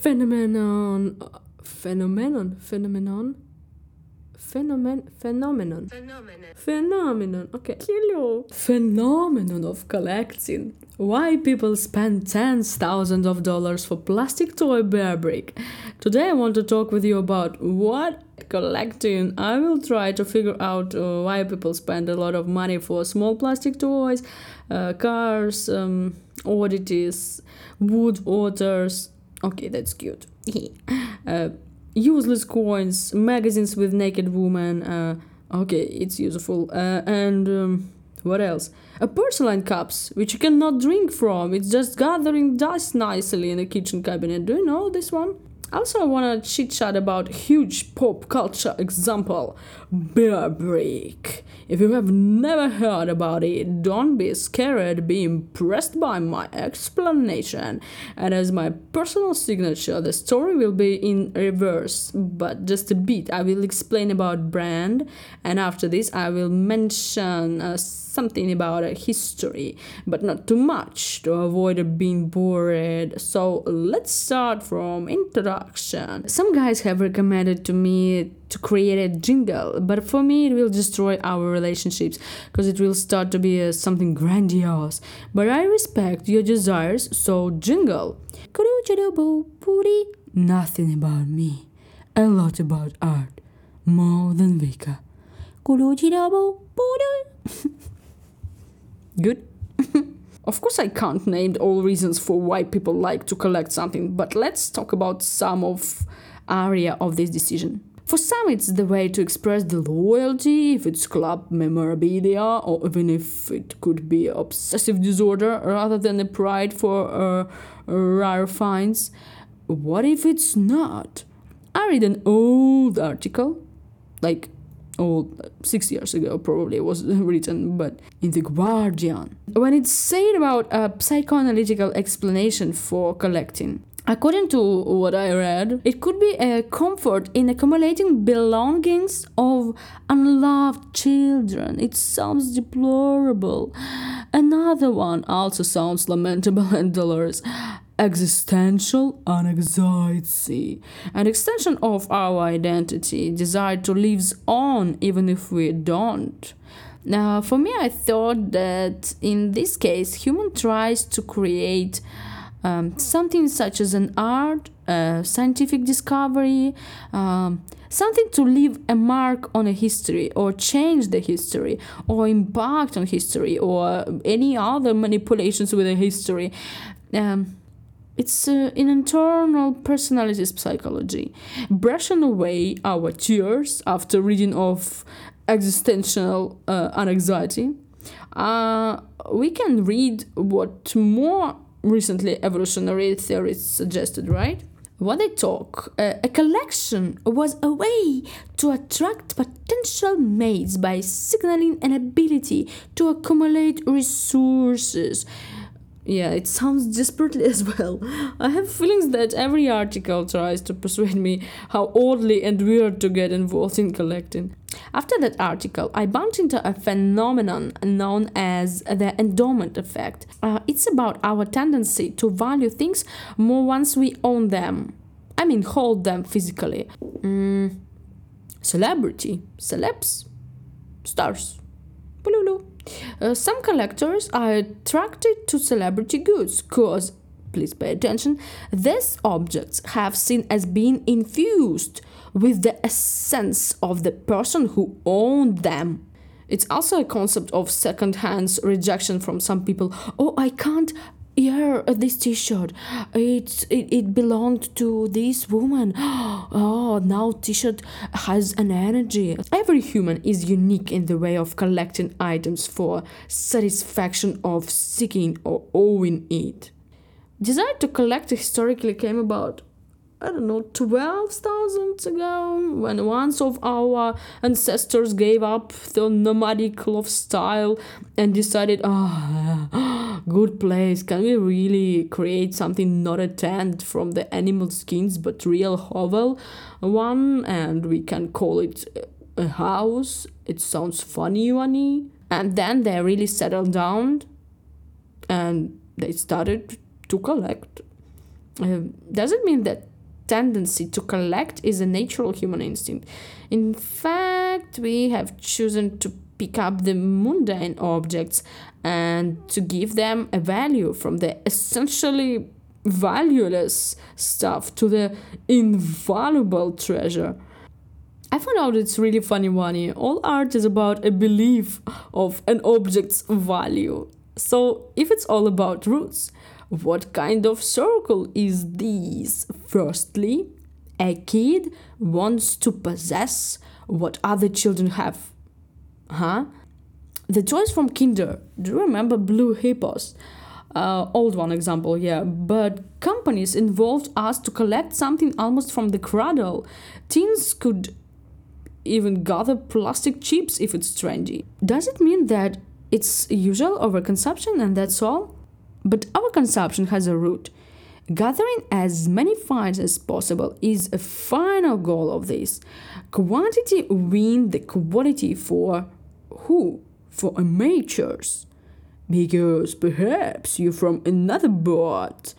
Phenomenon. Phenomenon. Phenomenon. Phenomen phenomenon. Phenomenon. Phenomenon. Okay. Hello. Phenomenon of collecting. Why people spend tens thousands of dollars for plastic toy bear brick. Today I want to talk with you about what collecting. I will try to figure out uh, why people spend a lot of money for small plastic toys, uh, cars, um, oddities, wood otters. Okay, that's cute. uh, useless coins, magazines with naked woman. Uh, okay, it's useful. Uh, and um, what else? A porcelain cups, which you cannot drink from. It's just gathering dust nicely in the kitchen cabinet. Do you know this one? Also, I want to chit chat about huge pop culture example, Bear Brick. If you have never heard about it, don't be scared, be impressed by my explanation. And as my personal signature, the story will be in reverse, but just a bit. I will explain about brand, and after this, I will mention uh, something about a history, but not too much to avoid being bored. So let's start from introduction. Some guys have recommended to me to create a jingle, but for me it will destroy our relationships because it will start to be a, something grandiose. But I respect your desires, so jingle. Nothing about me, a lot about art, more than Vika. Good? of course, I can't name all reasons for why people like to collect something, but let's talk about some of area of this decision. For some, it's the way to express the loyalty, if it's club memorabilia, or even if it could be obsessive disorder rather than a pride for uh, rare finds. What if it's not? I read an old article, like old, six years ago probably was written, but in The Guardian, when it said about a psychoanalytical explanation for collecting. According to what I read, it could be a comfort in accumulating belongings of unloved children. It sounds deplorable. Another one also sounds lamentable and dolorous existential anxiety, an extension of our identity, desire to live on even if we don't. Now, for me, I thought that in this case, human tries to create um, something such as an art, a scientific discovery, um, something to leave a mark on a history or change the history or impact on history or any other manipulations with a history. Um, it's uh, an internal personality psychology, brushing away our tears after reading of existential uh, anxiety. Uh, we can read what more recently evolutionary theories suggested, right? What they talk, uh, a collection was a way to attract potential mates by signaling an ability to accumulate resources yeah, it sounds desperately as well. I have feelings that every article tries to persuade me how oddly and weird to get involved in collecting. After that article, I bumped into a phenomenon known as the endowment effect. Uh, it's about our tendency to value things more once we own them. I mean, hold them physically. Mm, celebrity, celebs, stars. Uh, some collectors are attracted to celebrity goods because, please pay attention, these objects have seen as being infused with the essence of the person who owned them. It's also a concept of second-hand rejection from some people. Oh, I can't yeah uh, this t-shirt. It, it it belonged to this woman. Oh now t-shirt has an energy. Every human is unique in the way of collecting items for satisfaction of seeking or owing it. Desire to collect historically came about I don't know, 12,000 ago, when once of our ancestors gave up the nomadic lifestyle and decided, ah, oh, good place, can we really create something not a tent from the animal skins but real hovel one and we can call it a house? It sounds funny, funny. And then they really settled down and they started to collect Uh, does it mean that tendency to collect is a natural human instinct? In fact, we have chosen to pick up the mundane objects and to give them a value from the essentially valueless stuff to the invaluable treasure. I found out it's really funny, Wani. All art is about a belief of an object's value. So, if it's all about roots, what kind of circle is this? Firstly, a kid wants to possess what other children have. Huh? The toys from Kinder. Do you remember blue hippos? Uh, old one example, yeah. But companies involved asked to collect something almost from the cradle. Teens could even gather plastic chips if it's trendy. Does it mean that it's usual overconsumption and that's all? But our consumption has a root. Gathering as many finds as possible is a final goal of this. Quantity win the quality for who? For amateurs. Because perhaps you're from another board.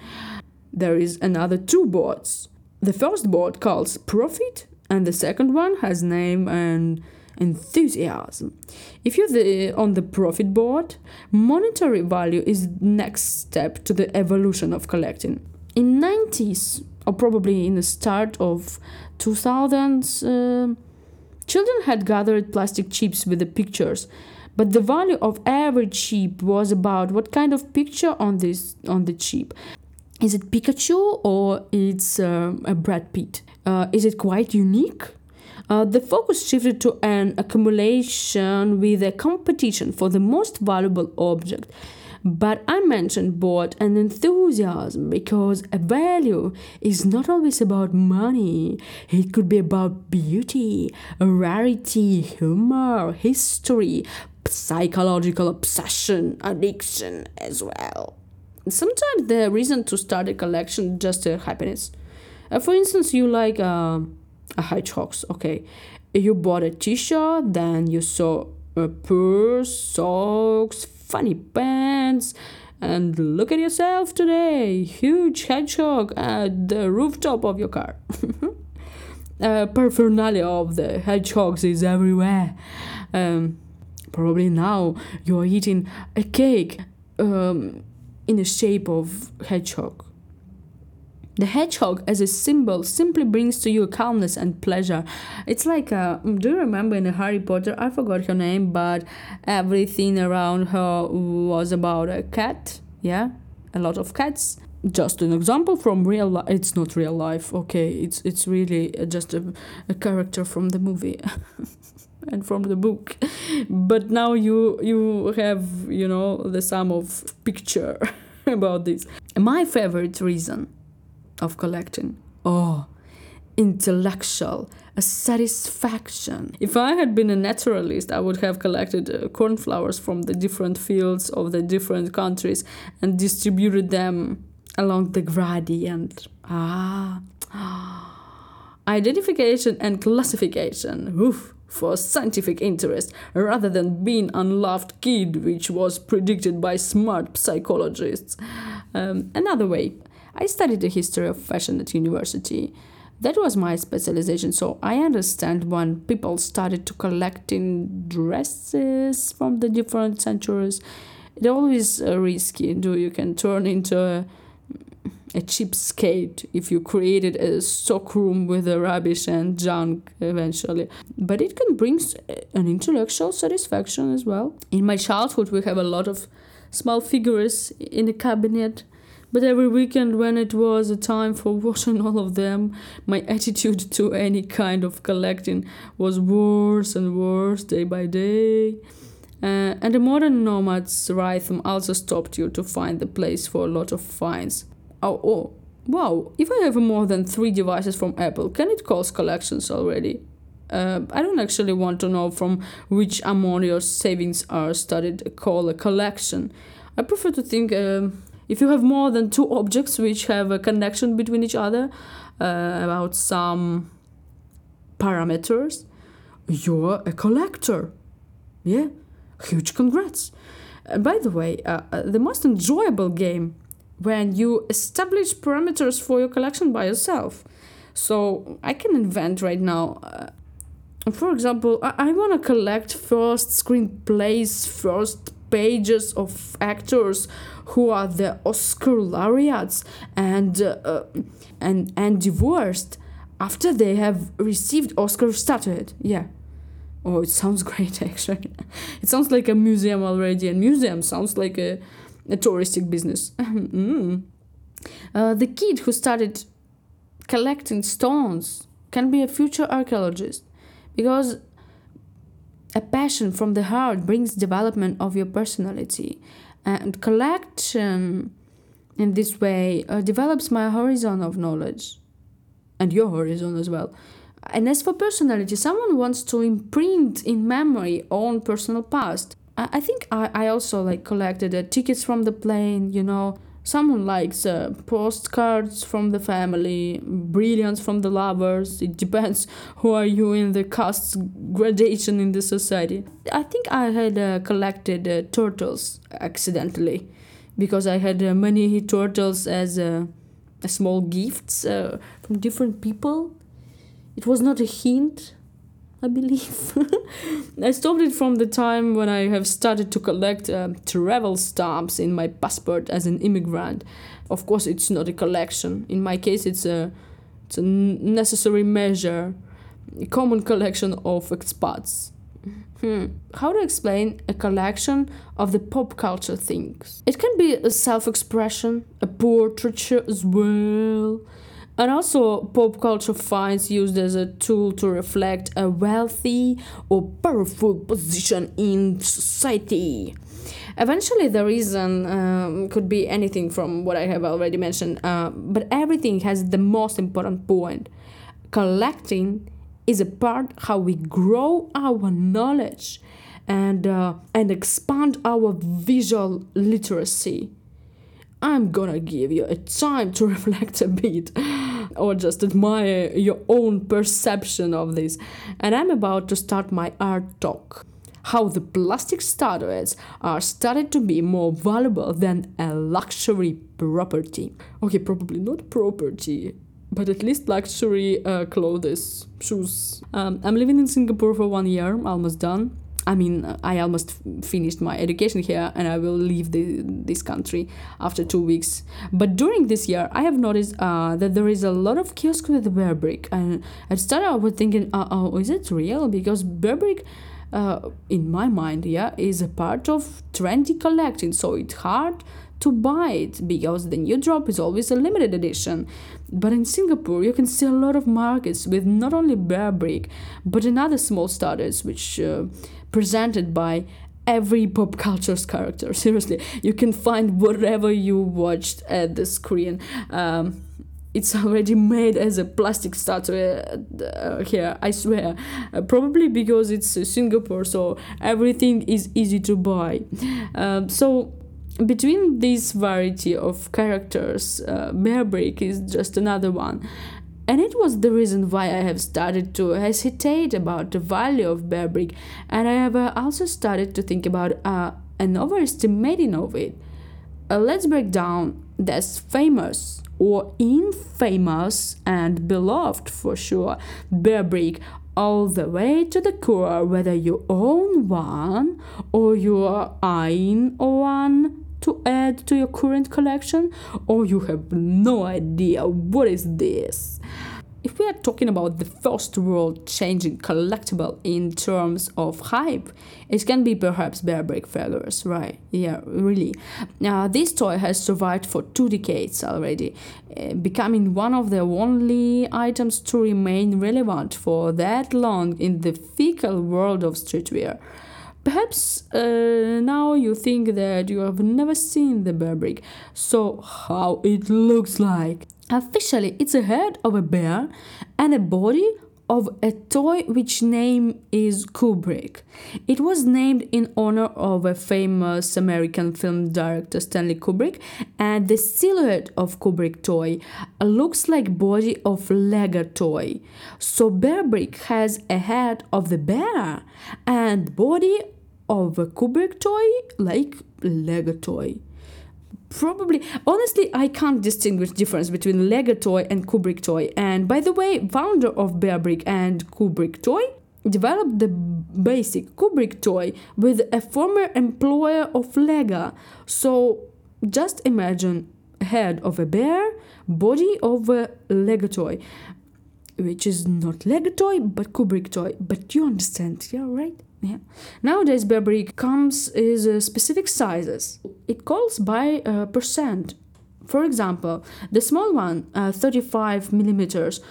There is another two boards. The first board calls profit and the second one has name and enthusiasm. If you're the, on the profit board, monetary value is the next step to the evolution of collecting. In 90s or probably in the start of 2000s, uh, children had gathered plastic chips with the pictures, but the value of every chip was about what kind of picture on this on the chip. Is it Pikachu or it's uh, a Brad Pitt? Uh, is it quite unique? Uh, the focus shifted to an accumulation with a competition for the most valuable object. But I mentioned both an enthusiasm because a value is not always about money. It could be about beauty, rarity, humor, history, psychological obsession, addiction as well. Sometimes the reason to start a collection just a happiness. Uh, for instance, you like uh, a hedgehogs, okay. You bought a t-shirt, then you saw a purse, socks, funny pants, and look at yourself today, huge hedgehog at the rooftop of your car. uh, paraphernalia of the hedgehogs is everywhere. Um, probably now you're eating a cake um, in the shape of hedgehog. The hedgehog as a symbol simply brings to you calmness and pleasure. It's like, uh, do you remember in Harry Potter? I forgot her name, but everything around her was about a cat. Yeah, a lot of cats. Just an example from real life. It's not real life, okay? It's it's really just a, a character from the movie. and from the book but now you you have you know the sum of picture about this my favorite reason of collecting. Oh, intellectual, a satisfaction. If I had been a naturalist, I would have collected uh, cornflowers from the different fields of the different countries and distributed them along the gradient. Ah, identification and classification. Oof for scientific interest rather than being unloved kid which was predicted by smart psychologists um, another way I studied the history of fashion at university. That was my specialization, so I understand when people started to collecting dresses from the different centuries. It's always risky. Do you can turn into a, a cheapskate if you created a stockroom with the rubbish and junk eventually. But it can bring an intellectual satisfaction as well. In my childhood, we have a lot of small figures in the cabinet but every weekend, when it was a time for washing all of them, my attitude to any kind of collecting was worse and worse day by day. Uh, and the modern nomad's rhythm also stopped you to find the place for a lot of finds. Oh, oh, wow, if I have more than three devices from Apple, can it cause collections already? Uh, I don't actually want to know from which amount your savings are started call a collection. I prefer to think uh, if you have more than two objects which have a connection between each other uh, about some parameters, you're a collector. Yeah, huge congrats. And by the way, uh, uh, the most enjoyable game when you establish parameters for your collection by yourself. So I can invent right now. Uh, for example, I, I want to collect first screenplays, first pages of actors who are the Oscar laureates and uh, uh, and and divorced after they have received Oscar statuette. Yeah. Oh, it sounds great actually. it sounds like a museum already, and museum sounds like a, a touristic business. mm. uh, the kid who started collecting stones can be a future archaeologist because a passion from the heart brings development of your personality. And collection in this way uh, develops my horizon of knowledge. And your horizon as well. And as for personality someone wants to imprint in memory own personal past. I, I think I, I also like collected uh, tickets from the plane you know Someone likes uh, postcards from the family, brilliance from the lovers. It depends who are you in the caste gradation in the society. I think I had uh, collected uh, turtles accidentally because I had uh, many turtles as uh, small gifts uh, from different people. It was not a hint I believe. I stopped it from the time when I have started to collect uh, travel stamps in my passport as an immigrant. Of course, it's not a collection. In my case, it's a, it's a necessary measure, a common collection of expats. Hmm. How to explain a collection of the pop culture things? It can be a self expression, a portraiture as well and also, pop culture finds used as a tool to reflect a wealthy or powerful position in society. Eventually, the reason um, could be anything from what I have already mentioned, uh, but everything has the most important point. Collecting is a part how we grow our knowledge and uh, and expand our visual literacy. I'm gonna give you a time to reflect a bit or just admire your own perception of this. And I'm about to start my art talk. How the plastic statuettes are started to be more valuable than a luxury property. Okay, probably not property, but at least luxury uh, clothes, shoes. Um, I'm living in Singapore for one year, almost done I mean, I almost finished my education here and I will leave the, this country after two weeks. But during this year, I have noticed uh, that there is a lot of kiosks with Bearbrick. And at start, I was thinking, uh, oh, is it real? Because Bearbrick, uh, in my mind, yeah, is a part of trendy collecting. So it's hard to buy it because the new drop is always a limited edition. But in Singapore, you can see a lot of markets with not only Bearbrick, but another small starters, which uh, presented by every pop culture's character. Seriously, you can find whatever you watched at the screen. Um, it's already made as a plastic statue uh, here, I swear. Uh, probably because it's uh, Singapore, so everything is easy to buy. Um, so between this variety of characters, uh, Bearbrick is just another one. And it was the reason why I have started to hesitate about the value of Bearbrick, and I have uh, also started to think about uh, an overestimating of it. Uh, let's break down this famous or infamous and beloved for sure Bearbrick all the way to the core, whether you own one or you are eyeing one to add to your current collection or you have no idea what is this if we are talking about the first world changing collectible in terms of hype, it can be perhaps Bearbrick figures, right? Yeah, really. Uh, this toy has survived for two decades already, uh, becoming one of the only items to remain relevant for that long in the fickle world of streetwear. Perhaps uh, now you think that you have never seen the Bearbrick, so how it looks like. Officially, it's a head of a bear and a body of a toy which name is Kubrick. It was named in honor of a famous American film director Stanley Kubrick and the silhouette of Kubrick toy looks like body of Lego toy. So Bearbrick has a head of the bear and body of a Kubrick toy like Lego toy. Probably honestly i can't distinguish difference between lego toy and kubrick toy. And by the way founder of bearbrick and kubrick toy developed the basic kubrick toy with a former employer of lego. So just imagine head of a bear body of a lego toy which is not lego toy but kubrick toy. But you understand yeah right yeah. Nowadays, Bearbrick comes in uh, specific sizes. It calls by uh, percent. For example, the small one, uh, 35 millimeters,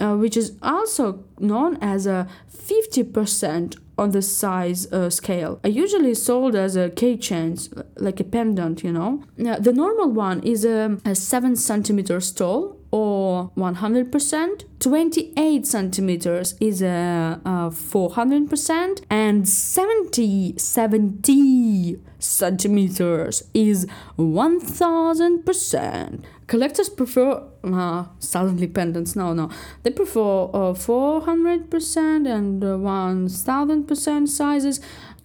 uh, which is also known as a 50% on the size uh, scale, are usually sold as a keychains, like a pendant, you know. Now, the normal one is a 7 centimeters tall or 100%. 28 centimeters is a, a 400% and 70 70 centimeters is 1000%. Collectors prefer uh, suddenly pendants. No, no, they prefer uh, 400% and uh, 1000% sizes,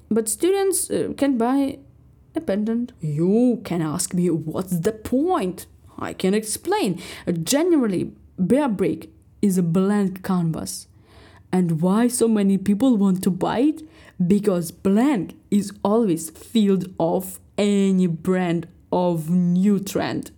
but students uh, can buy a pendant. You can ask me what's the point? I can explain. Generally, Bearbrick is a blank canvas. And why so many people want to buy it? Because blank is always filled of any brand of new trend.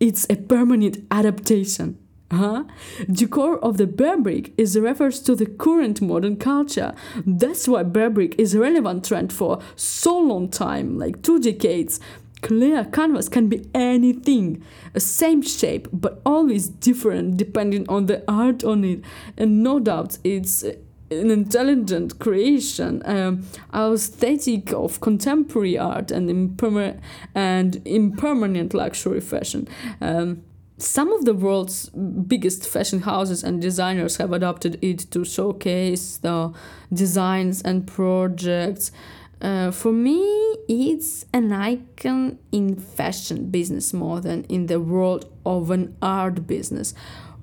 It's a permanent adaptation. Huh? Decor of the Bearbrick is refers to the current modern culture. That's why Bearbrick is a relevant trend for so long time, like two decades. Clear canvas can be anything, a same shape, but always different depending on the art on it. And no doubt it's an intelligent creation, um, aesthetic of contemporary art and, imperma- and impermanent luxury fashion. Um, some of the world's biggest fashion houses and designers have adopted it to showcase the designs and projects uh, for me, it's an icon in fashion business more than in the world of an art business.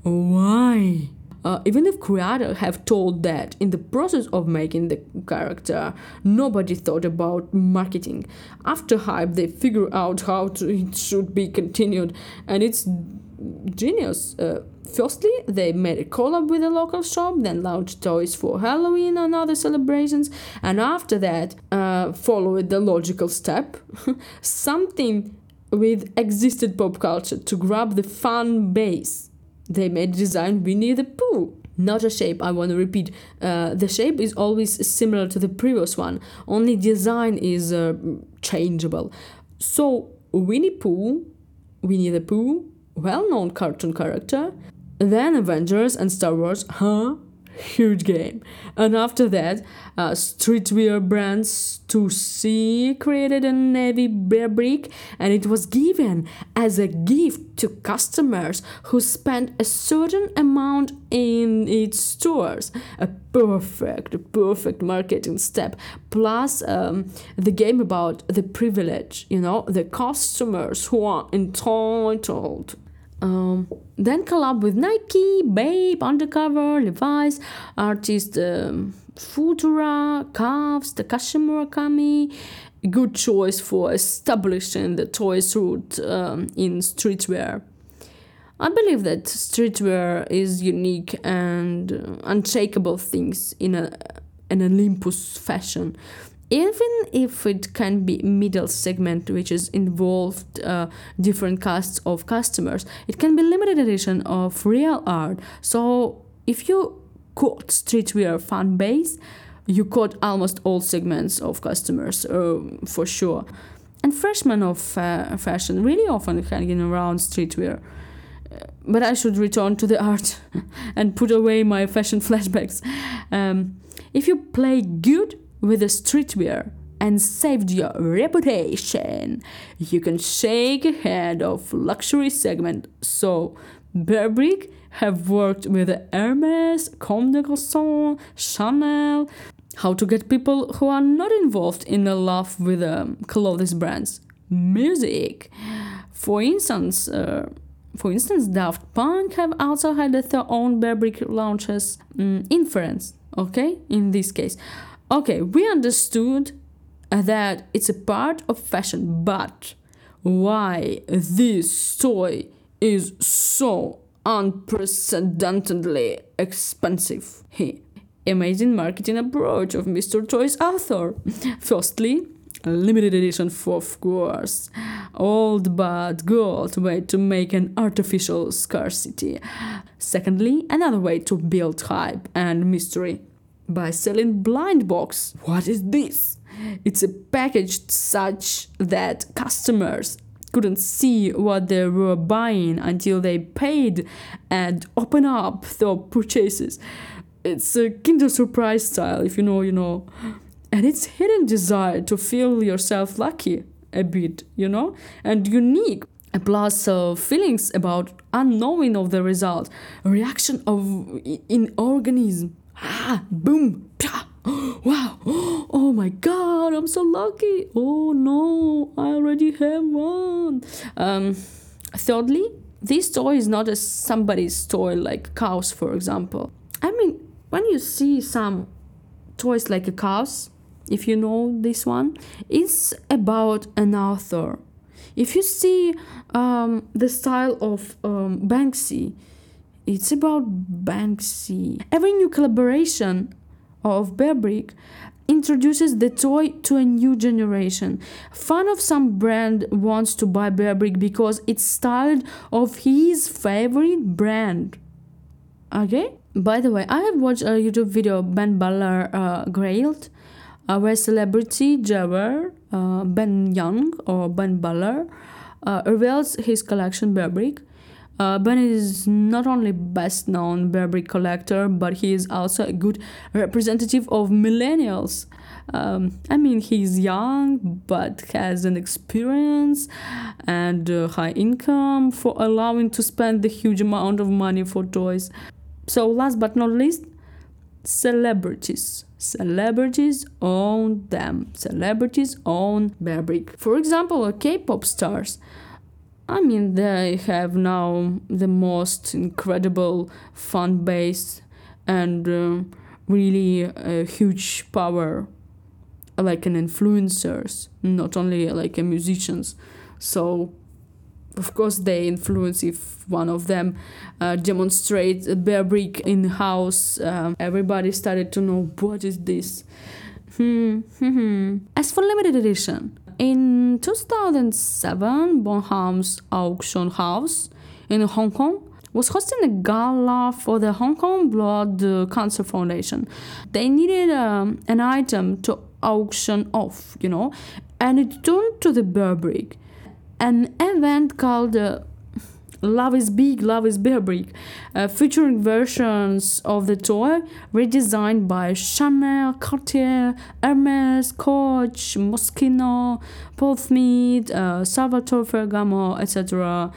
Why? Uh, even if creators have told that in the process of making the character, nobody thought about marketing. After hype, they figure out how to, it should be continued, and it's genius. Uh, Firstly, they made a collab with a local shop, then launched toys for Halloween and other celebrations, and after that, uh, followed the logical step something with existed pop culture to grab the fan base. They made design Winnie the Pooh. Not a shape, I want to repeat. Uh, the shape is always similar to the previous one, only design is uh, changeable. So, Winnie Pooh, Winnie the Pooh, well known cartoon character, then Avengers and Star Wars, huh? Huge game. And after that, uh, streetwear brands 2C created a navy Bearbrick and it was given as a gift to customers who spent a certain amount in its stores. A perfect, perfect marketing step. Plus, um, the game about the privilege, you know, the customers who are entitled um, then collab with Nike, BAPE, Undercover, Levi's, artist um, Futura, Calves, Takashi Murakami. Good choice for establishing the toys route um, in streetwear. I believe that streetwear is unique and uh, unshakable things in a an Olympus fashion even if it can be middle segment which is involved uh, different casts of customers it can be limited edition of real art. So if you quote streetwear fan base you quote almost all segments of customers uh, for sure. And freshmen of uh, fashion really often hanging around streetwear. Uh, but I should return to the art and put away my fashion flashbacks. Um, if you play good with the streetwear and saved your reputation. You can shake a of luxury segment. So Bearbrick have worked with Hermes, Comme des Garçons, Chanel. How to get people who are not involved in a love with um, clothes brands. Music. For instance, uh, for instance, Daft Punk have also had their own Bearbrick launches. Mm, inference, okay, in this case. Okay, we understood that it's a part of fashion, but why this toy is so unprecedentedly expensive. He amazing marketing approach of Mr. Toys author. Firstly, limited edition of course. Old but gold way to make an artificial scarcity. Secondly, another way to build hype and mystery by selling blind box. What is this? It's a packaged such that customers couldn't see what they were buying until they paid and open up their purchases. It's a Kinder Surprise style, if you know, you know. And it's hidden desire to feel yourself lucky a bit, you know, and unique. Plus, uh, feelings about unknowing of the result, reaction of in organism. Ah, boom, pah, wow, oh my god, I'm so lucky. Oh no, I already have one. Um, thirdly, this toy is not a somebody's toy like KAWS, for example. I mean, when you see some toys like a KAWS, if you know this one, it's about an author. If you see um, the style of um, Banksy, it's about Banksy. Every new collaboration of Bearbrick introduces the toy to a new generation. Fan of some brand wants to buy Bearbrick because it's styled of his favorite brand. Okay? By the way, I have watched a YouTube video Ben Baller uh, Grailed, uh, where celebrity Jabber uh, Ben Young or Ben Baller uh, reveals his collection Bearbrick. Uh, ben is not only best known Bearbrick collector, but he is also a good representative of millennials. Um, I mean, he's young but has an experience and uh, high income for allowing to spend the huge amount of money for toys. So, last but not least, celebrities. Celebrities own them. Celebrities own Bearbrick. For example, K-pop stars. I mean, they have now the most incredible fan base and uh, really a huge power, like an influencers, not only like a musicians. So, of course, they influence if one of them uh, demonstrates a Bearbrick in house. Um, everybody started to know what is this. Hmm, hmm, hmm. As for limited edition, in 2007, Bonham's auction house in Hong Kong was hosting a gala for the Hong Kong Blood Cancer Foundation. They needed um, an item to auction off, you know, and it turned to the Bearbrick. An event called uh, Love is Big, Love is Bearbrick, uh, featuring versions of the toy redesigned by Chanel, Cartier, Hermes, Coach, Moschino, Paul Smith, uh, Salvatore Ferragamo, etc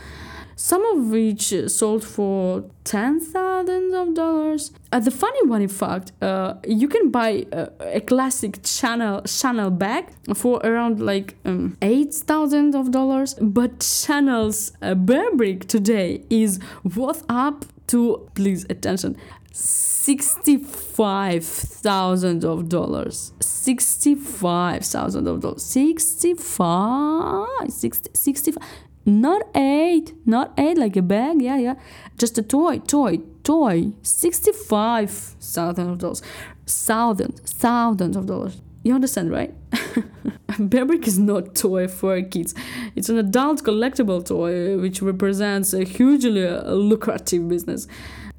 some of which sold for ten thousands of dollars. Uh, the funny one, in fact, uh, you can buy a, a, classic Chanel Chanel bag for around like um, eight thousand of dollars, but Chanel's uh, Bearbrick today is worth up to please attention. 65,000 of dollars 65,000 of dollars 65 60, 65 not eight, not eight like a bag, yeah, yeah. Just a toy, toy, toy. Sixty-five thousand of dollars, thousands, thousands of dollars. You understand, right? Bearbrick is not toy for kids. It's an adult collectible toy which represents a hugely lucrative business.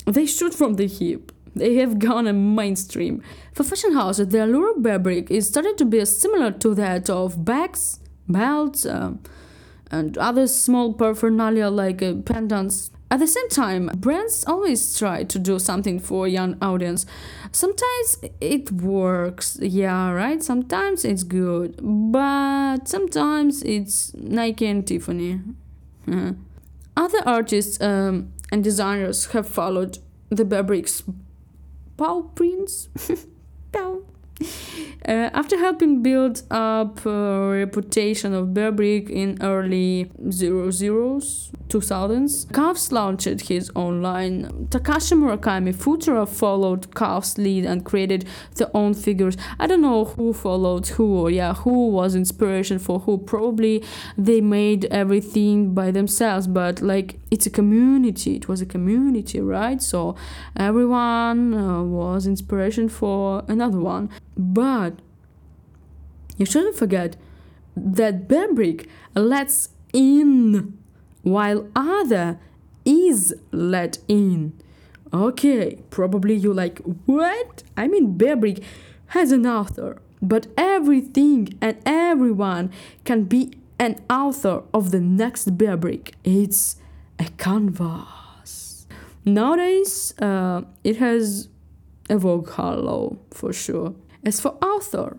They shoot from the hip. They have gone a mainstream. For fashion houses, the allure of Bearbrick is started to be similar to that of bags, belts, um, and other small paraphernalia like uh, pendants. At the same time, brands always try to do something for a young audience. Sometimes it works, yeah, right? Sometimes it's good, but sometimes it's Nike and Tiffany. Uh-huh. Other artists um, and designers have followed the Bearbrick's paw prints. Uh, after helping build up a reputation of Bearbrick in early 00s, 2000s, Kavs launched his own line. Takashi Murakami Futura followed Kavs' lead and created their own figures. I don't know who followed who or yeah, who was inspiration for who. Probably they made everything by themselves, but like it's a community. It was a community, right? So everyone uh, was inspiration for another one. But you shouldn't forget that Bearbrick lets in while other is let in. Okay, probably you like what? I mean Bearbrick has an author, but everything and everyone can be an author of the next Bearbrick. It's a canvas. Nowadays, uh, it has a Vogue Halo for sure. As for author,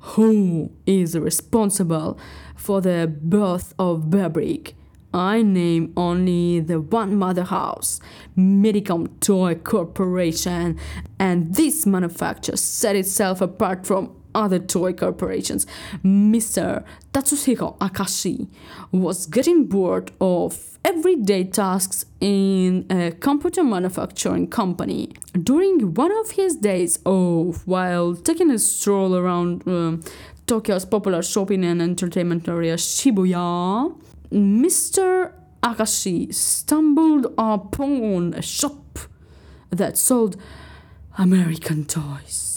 who is responsible for the birth of Bearbrick? I name only the one mother house, Medicom Toy Corporation, and this manufacturer set itself apart from other toy corporations, Mr. Tatsuhiko Akashi was getting bored of everyday tasks in a computer manufacturing company. During one of his days off, while taking a stroll around um, Tokyo's popular shopping and entertainment area Shibuya, Mr. Akashi stumbled upon a shop that sold American toys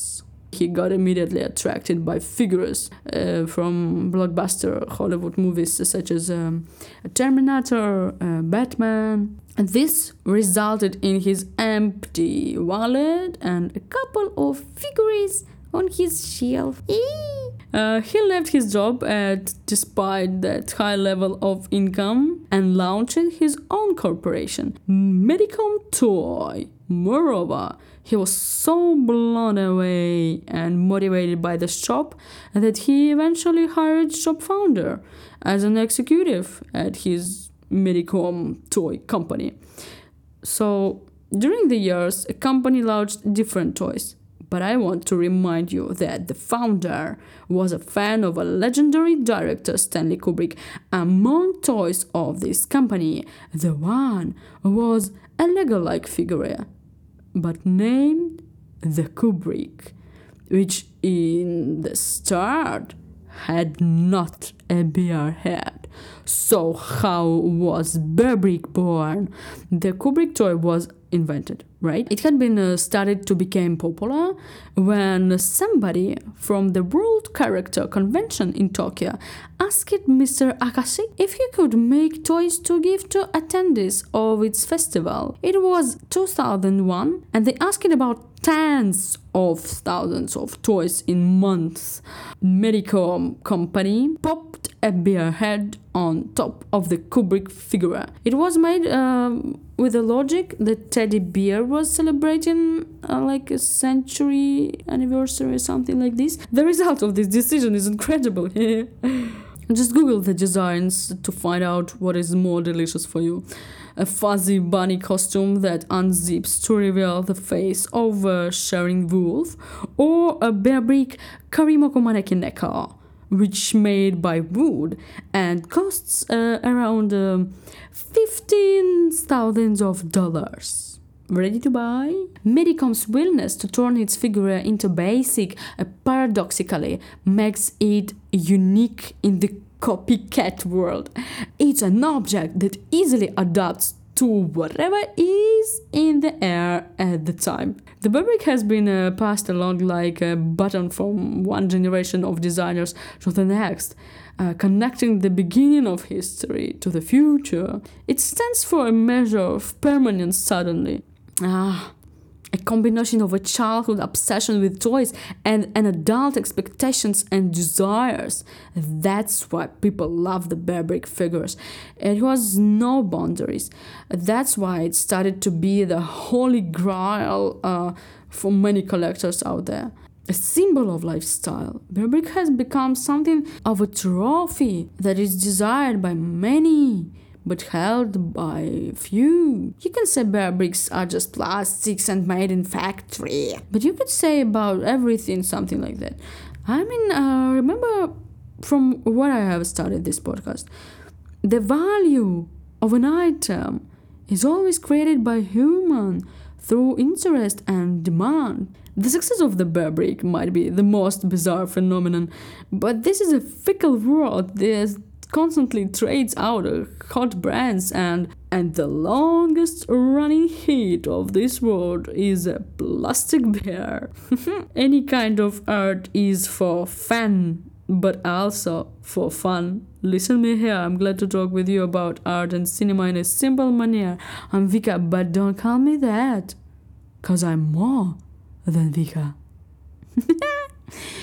he got immediately attracted by figures uh, from blockbuster Hollywood movies such as um, Terminator, uh, Batman. And this resulted in his empty wallet and a couple of figures on his shelf. Uh, he left his job at despite that high level of income and launched his own corporation, Medicom Toy. Moreover, he was so blown away and motivated by the shop that he eventually hired shop founder as an executive at his Medicom toy company. So during the years, a company launched different toys. But I want to remind you that the founder was a fan of a legendary director, Stanley Kubrick. Among toys of this company, the one was a Lego like figure but named the Kubrick, which in the start had not a bear head. So, how was Bearbrick born? The Kubrick toy was invented, right? It had been uh, started to become popular when somebody from the World Character Convention in Tokyo asked Mr. Akashi if he could make toys to give to attendees of its festival. It was 2001 and they asked about tens of thousands of toys in months. Medicom company popped a bear head on top of the Kubrick figure. It was made um, with the logic that teddy bear was celebrating uh, like a century anniversary or something like this. The result of this decision is incredible. Just Google the designs to find out what is more delicious for you. A fuzzy bunny costume that unzips to reveal the face of a sharing wolf, or a Bearbrick Karimoku Maneki Neko which made by wood and costs uh, around uh, fifteen thousands of dollars. Ready to buy? Medicom's willingness to turn its figure into basic uh, paradoxically makes it unique in the copycat world. It's an object that easily adapts to whatever is in the air at the time. The Bearbrick has been uh, passed along like a baton from one generation of designers to the next, uh, connecting the beginning of history to the future. It stands for a measure of permanence suddenly. Ah, a combination of a childhood obsession with toys and an adult expectations and desires. That's why people love the Bearbrick figures. It was no boundaries. That's why it started to be the holy grail uh, for many collectors out there. A symbol of lifestyle, Bearbrick has become something of a trophy that is desired by many but held by few. You can say bear bricks are just plastics and made in factory, but you could say about everything something like that. I mean, uh, remember from what I have started this podcast, the value of an item is always created by human through interest and demand. The success of the bear brick might be the most bizarre phenomenon, but this is a fickle world that constantly trades out hot brands and and the longest running hit of this world is a plastic bear. Any kind of art is for fun, but also for fun. Listen me here, I'm glad to talk with you about art and cinema in a simple manner. I'm Vika, but don't call me that. Cause I'm more than Vika.